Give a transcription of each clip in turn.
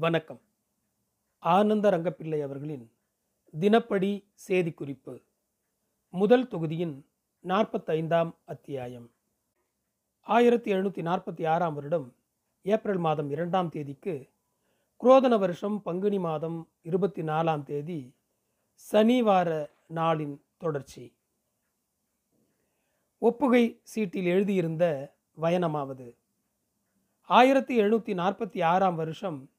வணக்கம். ஆனந்த ரங்கப்பிள்ளை அவர்களின் தினப்படி செய்திக்குறிப்பு. முதல் தொகுதியின் நாற்பத்தைந்தாம் அத்தியாயம். ஆயிரத்தி எழுநூற்றி நாற்பத்தி ஆறாம் வருடம் ஏப்ரல் மாதம் இரண்டாம் தேதிக்கு குரோதன வருஷம் பங்குனி மாதம் இருபத்தி நாலாம் தேதி சனிவார நாளின் தொடர்ச்சி. ஒப்புகை சீட்டில் எழுதியிருந்த வயனமாவது ஆயிரத்தி எழுநூற்றி நாற்பத்தி ஆறாம் வருஷம்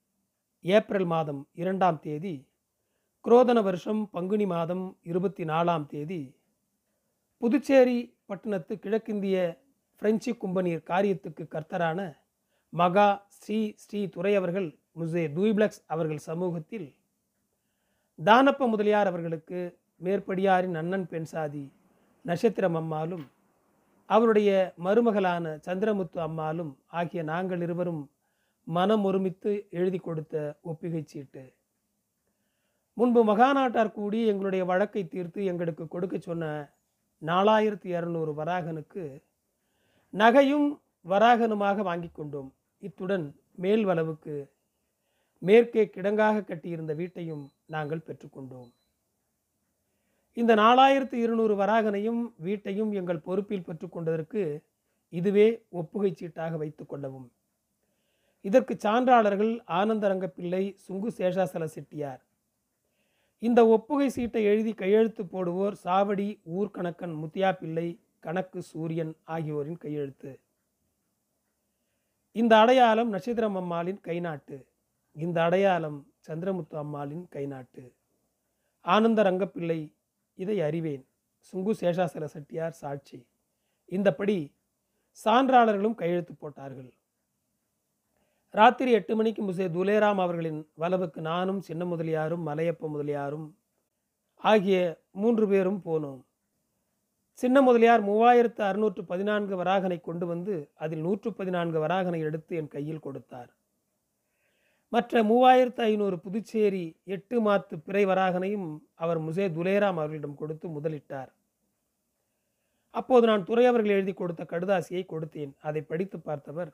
ஏப்ரல் மாதம் இரண்டாம் தேதி குரோதன வருஷம் பங்குனி மாதம் இருபத்தி நாலாம் தேதி புதுச்சேரி பட்டணத்து கிழக்கிந்திய பிரெஞ்சு கும்பனீர் காரியத்துக்கு கர்த்தரான மகா ஸ்ரீ ஸ்ரீ துறை அவர்கள் முசே தூய்பிளக்ஸ் அவர்கள் சமூகத்தில் தானப்ப முதலியார் அவர்களுக்கு மேற்படியாரின் அண்ணன் பெண் சாதி நட்சத்திரம் அம்மாளும் அவருடைய மருமகளான சந்திரமுத்து அம்மாளும் ஆகிய நாங்கள் இருவரும் மனம் ஒருமித்து எழுதி கொடுத்த ஒப்புகை சீட்டு. முன்பு மகாநாட்டார் கூடி எங்களுடைய வழக்கை தீர்த்து எங்களுக்கு கொடுக்க சொன்ன நாலாயிரத்தி இரநூறு வராகனுக்கு நகையும் வராகனுமாக வாங்கி கொண்டோம். இத்துடன் மேல் வளவுக்கு மேற்கே கிடங்காக கட்டியிருந்த வீட்டையும் நாங்கள் பெற்றுக்கொண்டோம் இந்த நாலாயிரத்து இருநூறு வராகனையும் வீட்டையும் எங்கள் பொறுப்பில் பெற்றுக்கொண்டதற்கு இதுவே ஒப்புகை சீட்டாக வைத்துக் கொள்ளவும். இதற்கு சான்றாளர்கள் ஆனந்தரங்கப்பிள்ளை சுங்கு சேஷாசல செட்டியார் இந்த ஒப்புகை சீட்டை எழுதி கையெழுத்து போடுவோர் சாவடி ஊர்கணக்கன் முத்தியா பிள்ளை கணக்கு சூரியன் ஆகியோரின் கையெழுத்து. இந்த அடையாளம் நட்சத்திரம் அம்மாளின் கைநாட்டு. இந்த அடையாளம் சந்திரமுத்து அம்மாளின் கைநாட்டு. ஆனந்த ரங்கப்பிள்ளை இதை அறிவேன். சுங்கு சேஷாசல செட்டியார் சாட்சி. இந்தப்படி சான்றாளர்களும் கையெழுத்து போட்டார்கள். ராத்திரி எட்டு மணிக்கு முசே துலேராம் அவர்களின் வலவுக்கு நானும் சின்ன முதலியாரும் மலையப்ப முதலியாரும் ஆகிய மூன்று பேரும் போனோம். சின்ன முதலியார் மூவாயிரத்து அறுநூற்று பதினான்கு வராகனை கொண்டு வந்து அதில் நூற்று பதினான்கு வராகனை எடுத்து என் கையில் கொடுத்தார். மற்ற மூவாயிரத்து ஐநூறு புதுச்சேரி எட்டு மாத்து பிறை வராகனையும் அவர் முசே துலேராம் அவர்களிடம் கொடுத்து முதலிட்டார். அப்போது நான் துறை அவர்கள் எழுதி கொடுத்த கடுதாசியை கொடுத்தேன். அதை படித்து பார்த்தவர்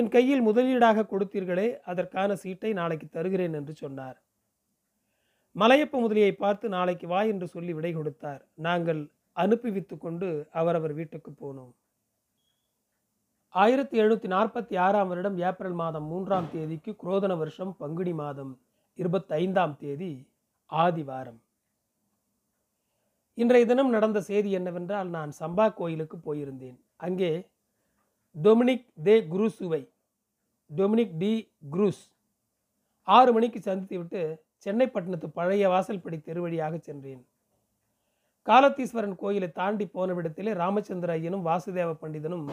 என் கையில் முதலீடாக கொடுத்தீர்களே அதற்கான சீட்டை நாளைக்கு தருகிறேன் என்று சொன்னார். மலையப்ப முதலியை பார்த்து நாளைக்கு வா என்று சொல்லி விடை கொடுத்தார். நாங்கள் அனுப்பிவித்து கொண்டு அவரவர் வீட்டுக்கு போனோம். ஆயிரத்தி எழுநூற்றி நாற்பத்தி ஆறாம் வருடம் ஏப்ரல் மாதம் மூன்றாம் தேதிக்கு குரோதன வருஷம் பங்குனி மாதம் இருபத்தைந்தாம் தேதி ஆதிவாரம். இன்றைய தினம் நடந்த செய்தி என்னவென்றால் நான் சம்பா கோயிலுக்கு போயிருந்தேன். அங்கே டொமினிக் தே குரூசுவை. Dominic de Cruz. ஆறு மணிக்கு சந்தித்து விட்டு சென்னை பட்டணத்து பழைய வாசல்படி தெருவழியாக சென்றேன். காலத்தீஸ்வரன் கோயிலை தாண்டி போன விடத்திலே ராமச்சந்திர ஐயனும் வாசுதேவ பண்டிதனும்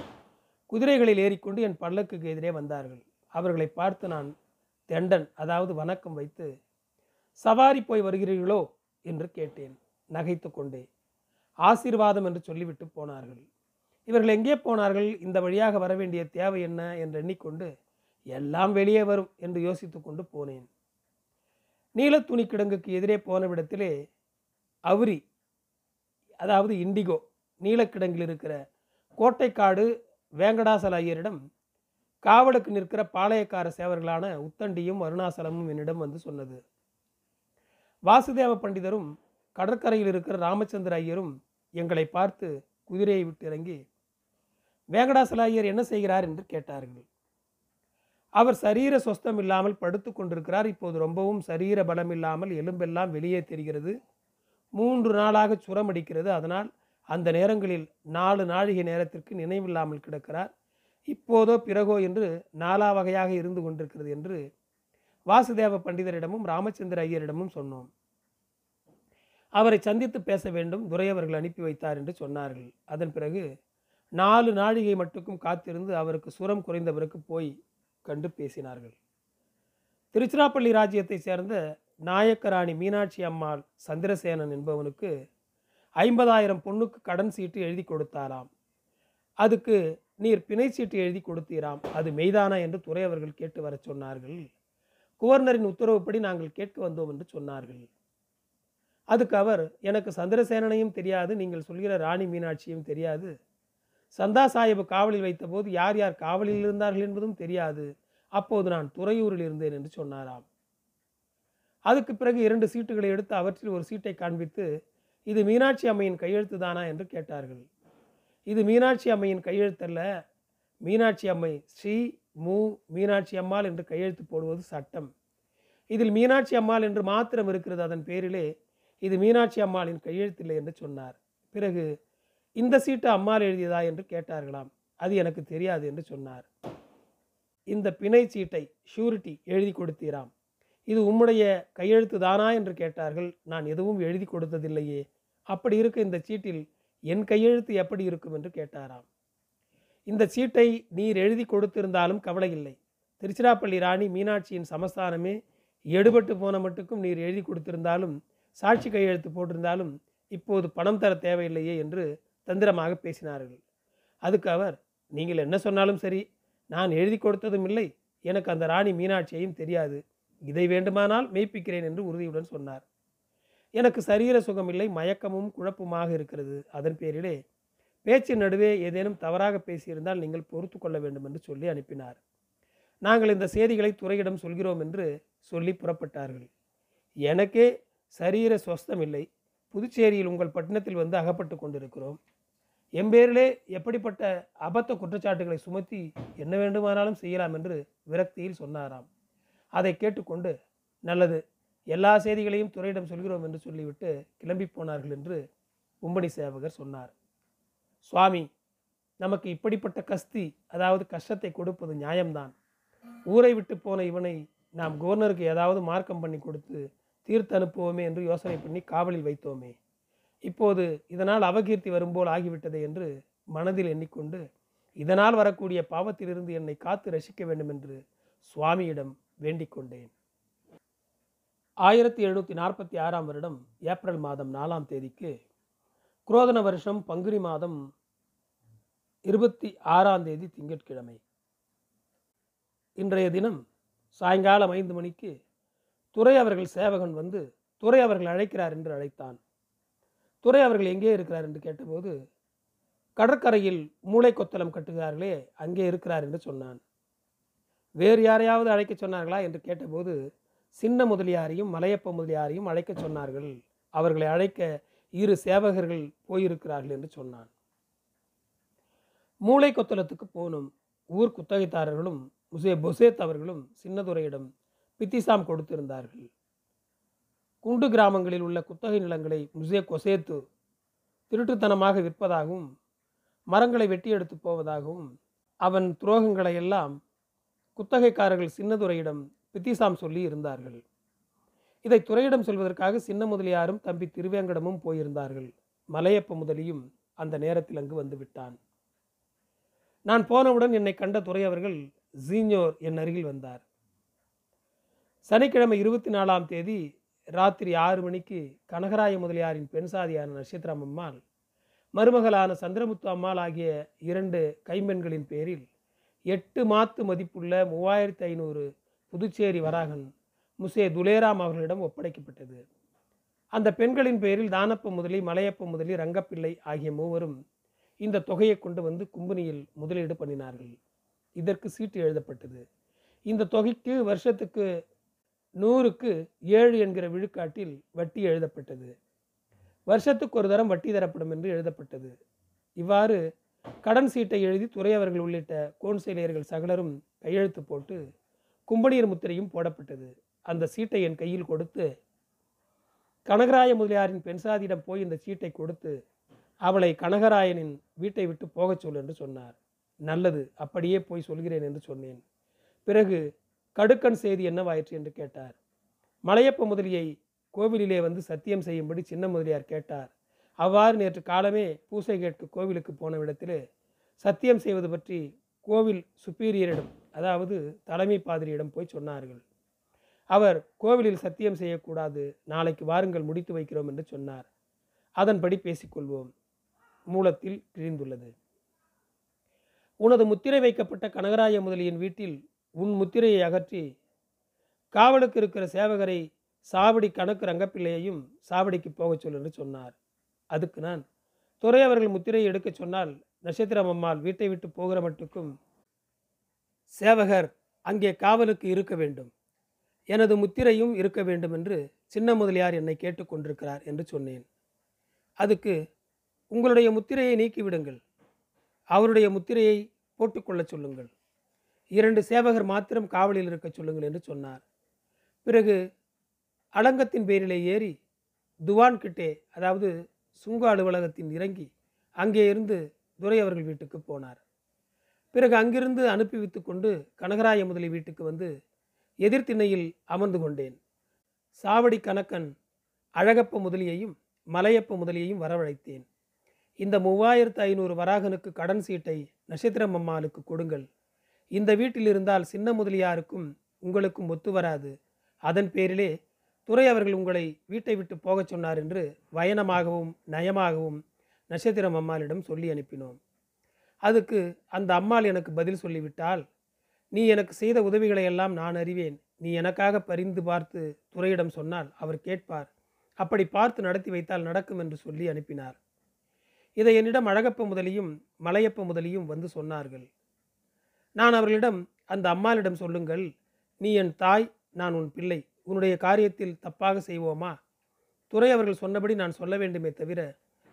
குதிரைகளில் ஏறிக்கொண்டு என் பல்லக்குக்கு எதிரே வந்தார்கள். அவர்களை பார்த்து நான் தெண்டன் அதாவது வணக்கம் வைத்து சவாரி போய் வருகிறீர்களோ? என்று கேட்டேன். நகைத்து கொண்டே. ஆசீர்வாதம் என்று சொல்லிவிட்டு போனார்கள். இவர்கள் எங்கே போனார்கள்? இந்த வழியாக வர வேண்டிய தேவை என்ன? என்று எண்ணிக்கொண்டு எல்லாம் வெளியே வரும் என்று யோசித்து கொண்டு போனேன். நீலத் துணி கிடங்குக்கு எதிரே போன விடத்திலே அவுரி அதாவது இண்டிகோ நீலக்கிடங்கில் இருக்கிற கோட்டைக்காடு வேங்கடாசல ஐயரிடம் காவலுக்கு நிற்கிற பாளையக்கார சேவர்களான உத்தண்டியும் அருணாசலமும் என்னிடம் வந்து சொன்னது. வாசுதேவ பண்டிதரும் கடற்கரையில் இருக்கிற ராமச்சந்திர ஐயரும் எங்களை பார்த்து குதிரையை விட்டு இறங்கி வேங்கடாசல ஐயர் என்ன செய்கிறார்? என்று கேட்டார்கள். அவர் சரீர சொஸ்தம் இல்லாமல் படுத்து கொண்டிருக்கிறார். இப்போது ரொம்பவும் சரீர பலம் இல்லாமல் எலும்பெல்லாம் வெளியே தெரிகிறது. மூன்று நாளாக சுரமடிக்கிறது. அதனால் அந்த நேரங்களில் நாலு நாழிகை நேரத்திற்கு நினைவில்லாமல் கிடக்கிறார். இப்போதோ பிறகோ என்று நாலா வகையாக இருந்து கொண்டிருக்கிறது என்று வாசுதேவ பண்டிதரிடமும் ராமச்சந்திர ஐயரிடமும் சொன்னோம். அவரை சந்தித்து பேச வேண்டும் துரை அவர்கள் அனுப்பி வைத்தார் என்று சொன்னார்கள். அதன் பிறகு நாலு நாழிகை மட்டுக்கும் காத்திருந்து அவருக்கு சுரம் குறைந்த பிறகு போய் கண்டு பேசினார்கள். திருச்சிராப்பள்ளி ராஜ்யத்தை சேர்ந்த நாயக்கராணி மீனாட்சி அம்மாள் சந்திரசேனன் என்பவனுக்கு ஐம்பதாயிரம் பொண்ணுக்கு கடன் சீட்டு எழுதி கொடுத்தாராம். அதுக்கு நீர் பிணை சீட்டு எழுதி கொடுத்தீராம் அது மெய்தானா என்று துறை அவர்கள் கேட்டு வர சொன்னார்கள். குவர்னரின் உத்தரவுப்படி நாங்கள் கேட்க வந்தோம் என்று சொன்னார்கள். அதுக்கு அவர் எனக்கு சந்திரசேனனையும் தெரியாது நீங்கள் சொல்கிற ராணி மீனாட்சியும் தெரியாது. சந்தா சாஹிப் காவலில் வைத்தபோது யார் யார் காவலில் இருந்தார்கள் என்பதும் தெரியாது. அப்போது நான் துறையூரில் இருந்தேன் என்று சொன்னாராம். அதுக்கு பிறகு இரண்டு சீட்டுகளை எடுத்து அவற்றில் ஒரு சீட்டை காண்பித்து இது மீனாட்சி அம்மையின் கையெழுத்து தானா? என்று கேட்டார்கள். இது மீனாட்சி அம்மையின் கையெழுத்தல்ல மீனாட்சி அம்மை ஸ்ரீ மு. மீனாட்சி அம்மாள் என்று கையெழுத்து போடுவது சட்டம். இதில் மீனாட்சி அம்மாள் என்று மாத்திரம் இருக்கிறது அதன் பேரிலே இது மீனாட்சி அம்மாளின் கையெழுத்தில்லை என்று சொன்னார். பிறகு இந்த சீட்டு அம்மாள் எழுதியதா என்று கேட்டார்களாம். அது எனக்கு தெரியாது என்று சொன்னார். இந்த பிணை சீட்டை ஷூரிட்டி எழுதி கொடுத்தீராம். இது உம்முடைய கையெழுத்து தானா என்று கேட்டார்கள். நான் எதுவும் எழுதி கொடுத்ததில்லையே. அப்படி இருக்க இந்த சீட்டில் என் கையெழுத்து எப்படி இருக்கும் என்று கேட்டாராம். இந்த சீட்டை நீர் எழுதி கொடுத்திருந்தாலும் கவலை இல்லை திருச்சிராப்பள்ளி ராணி மீனாட்சியின் சமஸ்தானமே எடுபட்டு போன மட்டுக்கும் நீர் எழுதி கொடுத்திருந்தாலும் சாட்சி கையெழுத்து போட்டிருந்தாலும் இப்போது பணம் தர தேவையில்லையே என்று தந்திரமாக பேசினார்கள். அதுக்கு அவர் நீங்கள் என்ன சொன்னாலும் சரி நான் எழுதி கொடுத்ததும் இல்லை எனக்கு அந்த ராணி மீனாட்சியையும் தெரியாது இதை வேண்டுமானால் மெய்ப்பிக்கிறேன் என்று உறுதியுடன் சொன்னார். எனக்கு சரீர சுகமில்லை மயக்கமும் குழப்பமாக இருக்கிறது. அதன் பேரிலே பேச்சின் நடுவே ஏதேனும் தவறாக பேசியிருந்தால் நீங்கள் பொறுத்து கொள்ள வேண்டும் என்று சொல்லி அனுப்பினார். நாங்கள் இந்த செய்திகளை துறையிடம் சொல்கிறோம் என்று சொல்லி புறப்பட்டார்கள். எனக்கே சரீர சுவஸ்தம் இல்லை புதுச்சேரியில் உங்கள் பட்டினத்தில் வந்து அகப்பட்டு கொண்டிருக்கிறோம். எம்பேரிலே எப்படிப்பட்ட அபத்த குற்றச்சாட்டுகளை சுமத்தி என்ன வேண்டுமானாலும் செய்யலாம் என்று விரக்தியில் சொன்னாராம். அதை கேட்டுக்கொண்டு நல்லது எல்லா செய்திகளையும் துறையிடம் சொல்கிறோம் என்று சொல்லிவிட்டு கிளம்பி போனார்கள் என்று கும்பனி சேவகர் சொன்னார். சுவாமி நமக்கு இப்படிப்பட்ட கஸ்தி அதாவது கஷ்டத்தை கொடுப்பது நியாயம்தான். ஊரை விட்டு போன இவனை நாம் கவர்னருக்கு ஏதாவது மார்க்கம் பண்ணி கொடுத்து தீர்த்து அனுப்புவோமே என்று யோசனை பண்ணி காவலில் வைத்தோமே. இப்போது இதனால் அவகீர்த்தி வரும்போல் ஆகிவிட்டதே என்று மனதில் எண்ணிக்கொண்டு இதனால் வரக்கூடிய பாவத்திலிருந்து என்னை காத்து ரசிக்க வேண்டும் என்று சுவாமியிடம் வேண்டிக் கொண்டேன். ஆயிரத்தி எழுநூற்றி நாற்பத்தி ஆறாம் வருடம் ஏப்ரல் மாதம் நாலாம் தேதிக்கு குரோதன வருஷம் பங்குனி மாதம் இருபத்தி ஆறாம் தேதி திங்கட்கிழமை. இன்றைய தினம் சாயங்காலம் ஐந்து மணிக்கு துறை அவர்கள் சேவகன் வந்து துறை அவர்கள் அழைக்கிறார் என்று அழைத்தான். துறை அவர்கள் எங்கே இருக்கிறார் என்று கேட்டபோது கடற்கரையில் மூளை கொத்தளம் கட்டுகிறார்களே அங்கே இருக்கிறார் என்று சொன்னான். வேறு யாரையாவது அழைக்க சொன்னார்களா என்று கேட்டபோது சின்ன முதலியாரையும் மலையப்ப முதலியாரையும் அழைக்க சொன்னார்கள். அவர்களை அழைக்க இரு சேவகர்கள் போயிருக்கிறார்கள் என்று சொன்னான். மூளை கொத்தளத்துக்கு போனோம். ஊர் குத்தகைதாரர்களும் முசே பொசேத் அவர்களும் சின்னதுரையிடம் பித்திசாம் கொடுத்திருந்தார்கள். குண்டு கிராமங்களில் உள்ள குத்தகை நிலங்களை முசே கொசேத்து திருட்டுத்தனமாக விற்பதாகவும் மரங்களை வெட்டி எடுத்து போவதாகவும் அவன் துரோகங்களை எல்லாம் குத்தகைக்காரர்கள் சின்னதுரையிடம் பித்திசாம் சொல்லி இருந்தார்கள். இதை துறையிடம் சொல்வதற்காக சின்ன முதலியாரும் தம்பி திருவேங்கடமும் போயிருந்தார்கள். மலையப்ப முதலியும் அந்த நேரத்தில் அங்கு வந்து விட்டான். நான் போனவுடன் என்னை கண்ட துறை அவர்கள் ஜீனியோர் என் அருகில் வந்தார். சனிக்கிழமை இருபத்தி நாலாம் தேதி ராத்திரி ஆறு மணிக்கு கனகராய முதலியாரின் பெண் சாதியான நட்சத்திரம் அம்மாள் மருமகளான சந்திரமுத்து அம்மாள் ஆகிய இரண்டு கைம்பெண்களின் பேரில் எட்டு மாத்து மதிப்புள்ள மூவாயிரத்தி ஐநூறு புதுச்சேரி வராகன் முசே துலேராம் அவர்களிடம் ஒப்படைக்கப்பட்டது. அந்த பெண்களின் பேரில் தானப்ப முதலி மலையப்ப முதலி ரங்கப்பிள்ளை ஆகிய மூவரும் இந்த தொகையை கொண்டு வந்து கும்பனியில் முதலீடு பண்ணினார்கள். இதற்கு சீட்டு எழுதப்பட்டது. இந்த தொகைக்கு வருஷத்துக்கு நூறுக்கு ஏழு என்கிற விழுக்காட்டில் வட்டி எழுதப்பட்டது. வருஷத்துக்கு ஒரு தரம் வட்டி தரப்படும் என்று எழுதப்பட்டது. இவ்வாறு கடன் சீட்டை எழுதி துறையவர்கள் உள்ளிட்ட கோன்சேலியர்கள் சகலரும் கையெழுத்து போட்டு கும்பனியர் முத்திரையும் போடப்பட்டது. அந்த சீட்டை என் கையில் கொடுத்து கனகராய முதலியாரின் பெண்சாதியிடம் போய் இந்த சீட்டை கொடுத்து அவளை கனகராயனின் வீட்டை விட்டு போகச் சொல் என்று சொன்னார். நல்லது அப்படியே போய் சொல்கிறேன் என்று சொன்னேன். பிறகு கடுக்கன் செய்தி என்னவாயிற்று என்று கேட்டார். மலையப்ப முதலியை கோவிலிலே வந்து சத்தியம் செய்யும்படி சின்ன முதலியார் கேட்டார். அவ்வாறு நேற்று காலமே பூசை கேட்க கோவிலுக்கு போன இடத்திலே சத்தியம் செய்வது பற்றி கோவில் சுப்பீரியரிடம் அதாவது தலைமை பாதிரியிடம் போய் சொன்னார்கள். அவர் கோவிலில் சத்தியம் செய்யக்கூடாது நாளைக்கு வாருங்கள் முடித்து வைக்கிறோம் என்று சொன்னார். அதன்படி பேசிக்கொள்வோம். மூலத்தில் கிழிந்துள்ளது உனது முத்திரை வைக்கப்பட்ட கனகராய முதலியின் வீட்டில் உன் முத்திரையை அகற்றி காவலுக்கு இருக்கிற சேவகரை சாவடி கணக்கு ரங்கப்பிள்ளையையும் சாவடிக்கு போகச் சொல் என்று சொன்னார். அதுக்கு நான் துறை அவர்கள் முத்திரையை எடுக்கச் சொன்னால் நட்சத்திரம் அம்மாள் வீட்டை விட்டு போகிற மட்டுக்கும் சேவகர் அங்கே காவலுக்கு இருக்க வேண்டும். எனது முத்திரையும் இருக்க வேண்டும் என்று சின்ன முதலியார் என்னை கேட்டுக்கொண்டிருக்கிறார் என்று சொன்னேன். அதுக்கு உங்களுடைய முத்திரையை நீக்கிவிடுங்கள். அவருடைய முத்திரையை போட்டுக்கொள்ளச் சொல்லுங்கள். இரண்டு சேவகர் மாத்திரம் காவலில் இருக்க சொல்லுங்கள் என்று சொன்னார். பிறகு அலங்கத்தின் பேரிலே ஏறி துவான் கிட்டே அதாவது சுங்க அலுவலகத்தின் இறங்கி அங்கே இருந்து துரை அவர்கள் வீட்டுக்கு போனார். பிறகு அங்கிருந்து அனுப்பி வைத்து கொண்டு கனகராய முதலி வீட்டுக்கு வந்து எதிர்த்திணையில் அமர்ந்து கொண்டேன். சாவடி கணக்கன் அழகப்ப முதலியையும் மலையப்ப முதலியையும் வரவழைத்தேன். இந்த மூவாயிரத்து ஐநூறு வராகனுக்கு கடன் சீட்டை நட்சத்திரம் அம்மாளுக்கு கொடுங்கள். இந்த வீட்டில் இருந்தால் சின்ன முதலியாருக்கும் உங்களுக்கும் ஒத்து வராது. அதன் பேரிலே துறை அவர்கள் உங்களை வீட்டை விட்டு போகச் சொன்னார் என்று வயனமாகவும் நயமாகவும் நட்சத்திரம் அம்மாளிடம் சொல்லி அனுப்பினோம். அதுக்கு அந்த அம்மாள் எனக்கு பதில் சொல்லிவிட்டால் நீ எனக்கு செய்த உதவிகளை எல்லாம் நான் அறிவேன். நீ எனக்காக பரிந்து பார்த்து துறையிடம் சொன்னால் அவர் கேட்பார். அப்படி பார்த்து நடத்தி வைத்தால் நடக்கும் என்று சொல்லி அனுப்பினார். இதை என்னிடம் அழகப்ப முதலியும் மலையப்ப முதலியும் வந்து சொன்னார்கள். நான் அவர்களிடம் அந்த அம்மாளிடம் சொல்லுங்கள். நீ என் தாய் நான் உன் பிள்ளை. உன்னுடைய காரியத்தில் தப்பாக செய்வோமா? துறை அவர்கள் சொன்னபடி நான் சொல்ல வேண்டுமே தவிர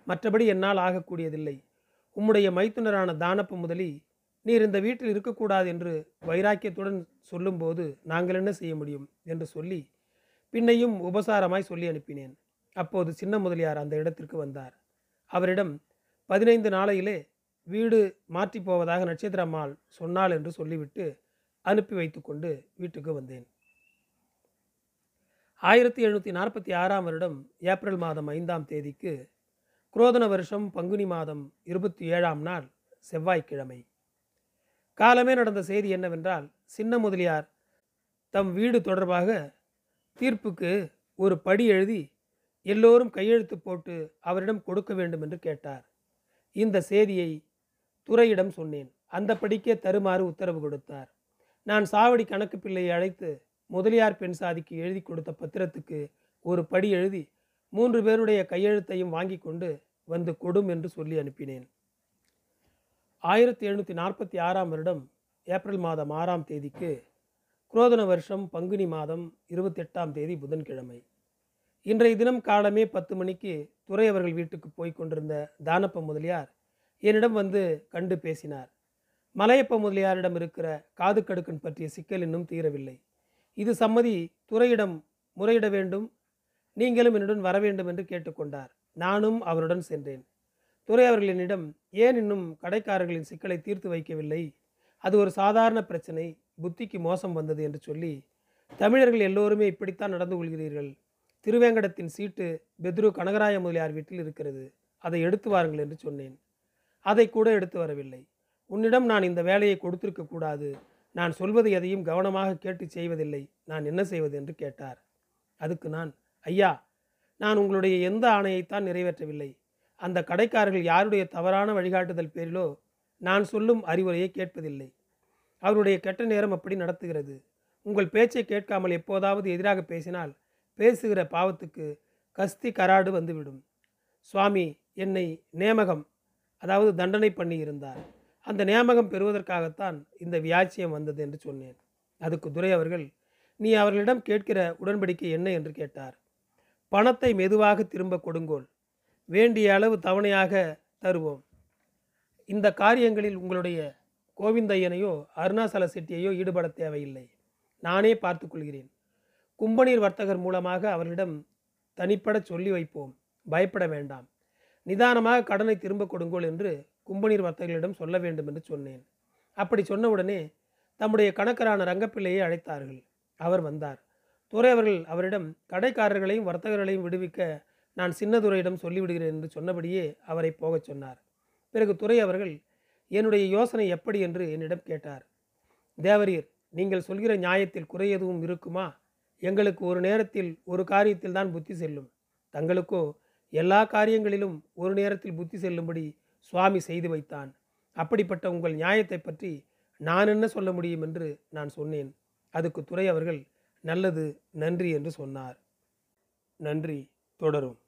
மற்றபடி என்னால் ஆகக்கூடியதில்லை. உம்முடைய மைத்துனரான தானப்பு முதலி நீர் இந்த வீட்டில் இருக்கக்கூடாது என்று வைராக்கியத்துடன் சொல்லும்போது நாங்கள் என்ன செய்ய முடியும்? என்று சொல்லி பின்னையும் உபசாரமாய் சொல்லி அனுப்பினேன். அப்போது சின்ன முதலியார் அந்த இடத்திற்கு வந்தார். அவரிடம் பதினைந்து நாளையிலே வீடு மாற்றி போவதாக நட்சத்திரம்மாள் சொன்னாள் என்று சொல்லிவிட்டு அனுப்பி வைத்துக்கொண்டு வீட்டுக்கு வந்தேன். ஆயிரத்தி எழுநூற்றி நாற்பத்தி ஆறாம் வருடம் ஏப்ரல் மாதம் ஐந்தாம் தேதிக்கு குரோதன வருஷம் பங்குனி மாதம் இருபத்தி ஏழாம் நாள் செவ்வாய்க்கிழமை. காலமே நடந்த செய்தி என்னவென்றால் சின்ன முதலியார் தம் வீடு தொடர்பாக தீர்ப்புக்கு ஒரு படி எழுதி எல்லோரும் கையெழுத்து போட்டு அவரிடம் கொடுக்க வேண்டும் என்று கேட்டார். இந்த செய்தியை துறையிடம் சொன்னேன். அந்தப்படிக்கே தருமாறு உத்தரவு கொடுத்தார். நான் சாவடி கணக்கு பிள்ளையை அழைத்து முதலியார் பெண் சாதிக்கு எழுதி கொடுத்த பத்திரத்துக்கு ஒரு படி எழுதி மூன்று பேருடைய கையெழுத்தையும் வாங்கி கொண்டு வந்து கொடும் என்று சொல்லி அனுப்பினேன். ஆயிரத்தி எழுநூற்றி நாற்பத்தி ஆறாம் வருடம் ஏப்ரல் மாதம் ஆறாம் தேதிக்கு குரோதன வருஷம் பங்குனி மாதம் இருபத்தெட்டாம் தேதி புதன்கிழமை. இன்றைய தினம் காலமே பத்து மணிக்கு துறை அவர்கள் வீட்டுக்கு போய் கொண்டிருந்த தானப்ப முதலியார் என்னிடம் வந்து கண்டு பேசினார். மலையப்ப முதலியாரிடம் இருக்கிற காது கடுக்கன் பற்றிய சிக்கல் இன்னும் தீரவில்லை. இது சம்மதி துறையிடம் முறையிட வேண்டும். நீங்களும் என்னுடன் வர வேண்டும் என்று கேட்டுக்கொண்டார் நானும் அவருடன் சென்றேன். துறை அவர்கள் என்னிடம் ஏன் இன்னும் கடைக்காரர்களின் சிக்கலை தீர்த்து வைக்கவில்லை? அது ஒரு சாதாரண பிரச்சனை. புத்திக்கு மோசம் வந்தது என்று சொல்லி தமிழர்கள் எல்லோருமே இப்படித்தான் நடந்து கொள்கிறீர்கள். திருவேங்கடத்தின் சீட்டு பெத்ரு கனகராய முதலியார் வீட்டில் இருக்கிறது. அதை எடுத்து வாருங்கள் என்று சொன்னேன். அதை கூட எடுத்து வரவில்லை. உன்னிடம் நான் இந்த வேலையை கொடுத்திருக்க கூடாது. நான் சொல்வது எதையும் கவனமாக கேட்டு செய்வதில்லை. நான் என்ன செய்வது என்று கேட்டார். அதுக்கு நான் ஐயா நான் உங்களுடைய எந்த ஆணையைத்தான் நிறைவேற்றவில்லை. அந்த கடைக்காரர்கள் யாருடைய தவறான வழிகாட்டுதல் பேரிலோ நான் சொல்லும் அறிவுரையை கேட்பதில்லை. அவருடைய கெட்ட நேரம் அப்படி நடத்துகிறது. உங்கள் பேச்சை கேட்காமல் எப்போதாவது எதிராக பேசினால் பேசுகிற பாவத்துக்கு கஸ்தி கராடு வந்துவிடும். சுவாமி என்னை நேமகம் அதாவது தண்டனை பண்ணி இருந்தார். அந்த நியாமகம் பெறுவதற்காகத்தான் இந்த வியாச்சியம் வந்தது என்று சொன்னேன். அதுக்கு துரை அவர்கள் நீ அவர்களிடம் கேட்கிற உடன்படிக்கை என்ன? என்று கேட்டார். பணத்தை மெதுவாக திரும்ப கொடுங்கோல். வேண்டிய அளவு தவணையாக தருவோம். இந்த காரியங்களில் உங்களுடைய கோவிந்தையனையோ அருணாசல செட்டியையோ ஈடுபட தேவையில்லை. நானே பார்த்து கொள்கிறேன். கும்பநீர் வர்த்தகர் மூலமாக அவர்களிடம் தனிப்பட சொல்லி வைப்போம். பயப்பட வேண்டாம். நிதானமாக கடனை திரும்ப கொடுங்கோள் என்று கும்பநீர் வர்த்தகர்களிடம் சொல்ல வேண்டும் என்று சொன்னேன். அப்படி சொன்னவுடனே தம்முடைய கணக்கரான ரங்கப்பிள்ளையை அழைத்தார்கள். அவர் வந்தார். துறை அவர்கள் அவரிடம் கடைக்காரர்களையும் வர்த்தகர்களையும் விடுவிக்க நான் சின்னதுரையிடம் சொல்லிவிடுகிறேன் என்று சொன்னபடியே அவரை போகச் சொன்னார். பிறகு துறை அவர்கள் என்னுடைய யோசனை எப்படி? என்று என்னிடம் கேட்டார். தேவரீர் நீங்கள் சொல்கிற நியாயத்தில் குறை எதுவும் இருக்குமா? எங்களுக்கு ஒரு நேரத்தில் ஒரு காரியத்தில் தான் புத்தி செல்லும். தங்களுக்கோ எல்லா காரியங்களிலும் ஒரு நேரத்தில் புத்தி செல்லும்படி சுவாமி செய்து வைத்தான். அப்படிப்பட்ட உங்கள் நியாயத்தை பற்றி நான் என்ன சொல்ல முடியும் என்று நான் சொன்னேன். அதுக்கு துறை அவர்கள் நல்லது நன்றி என்று சொன்னார். நன்றி தொடரும்.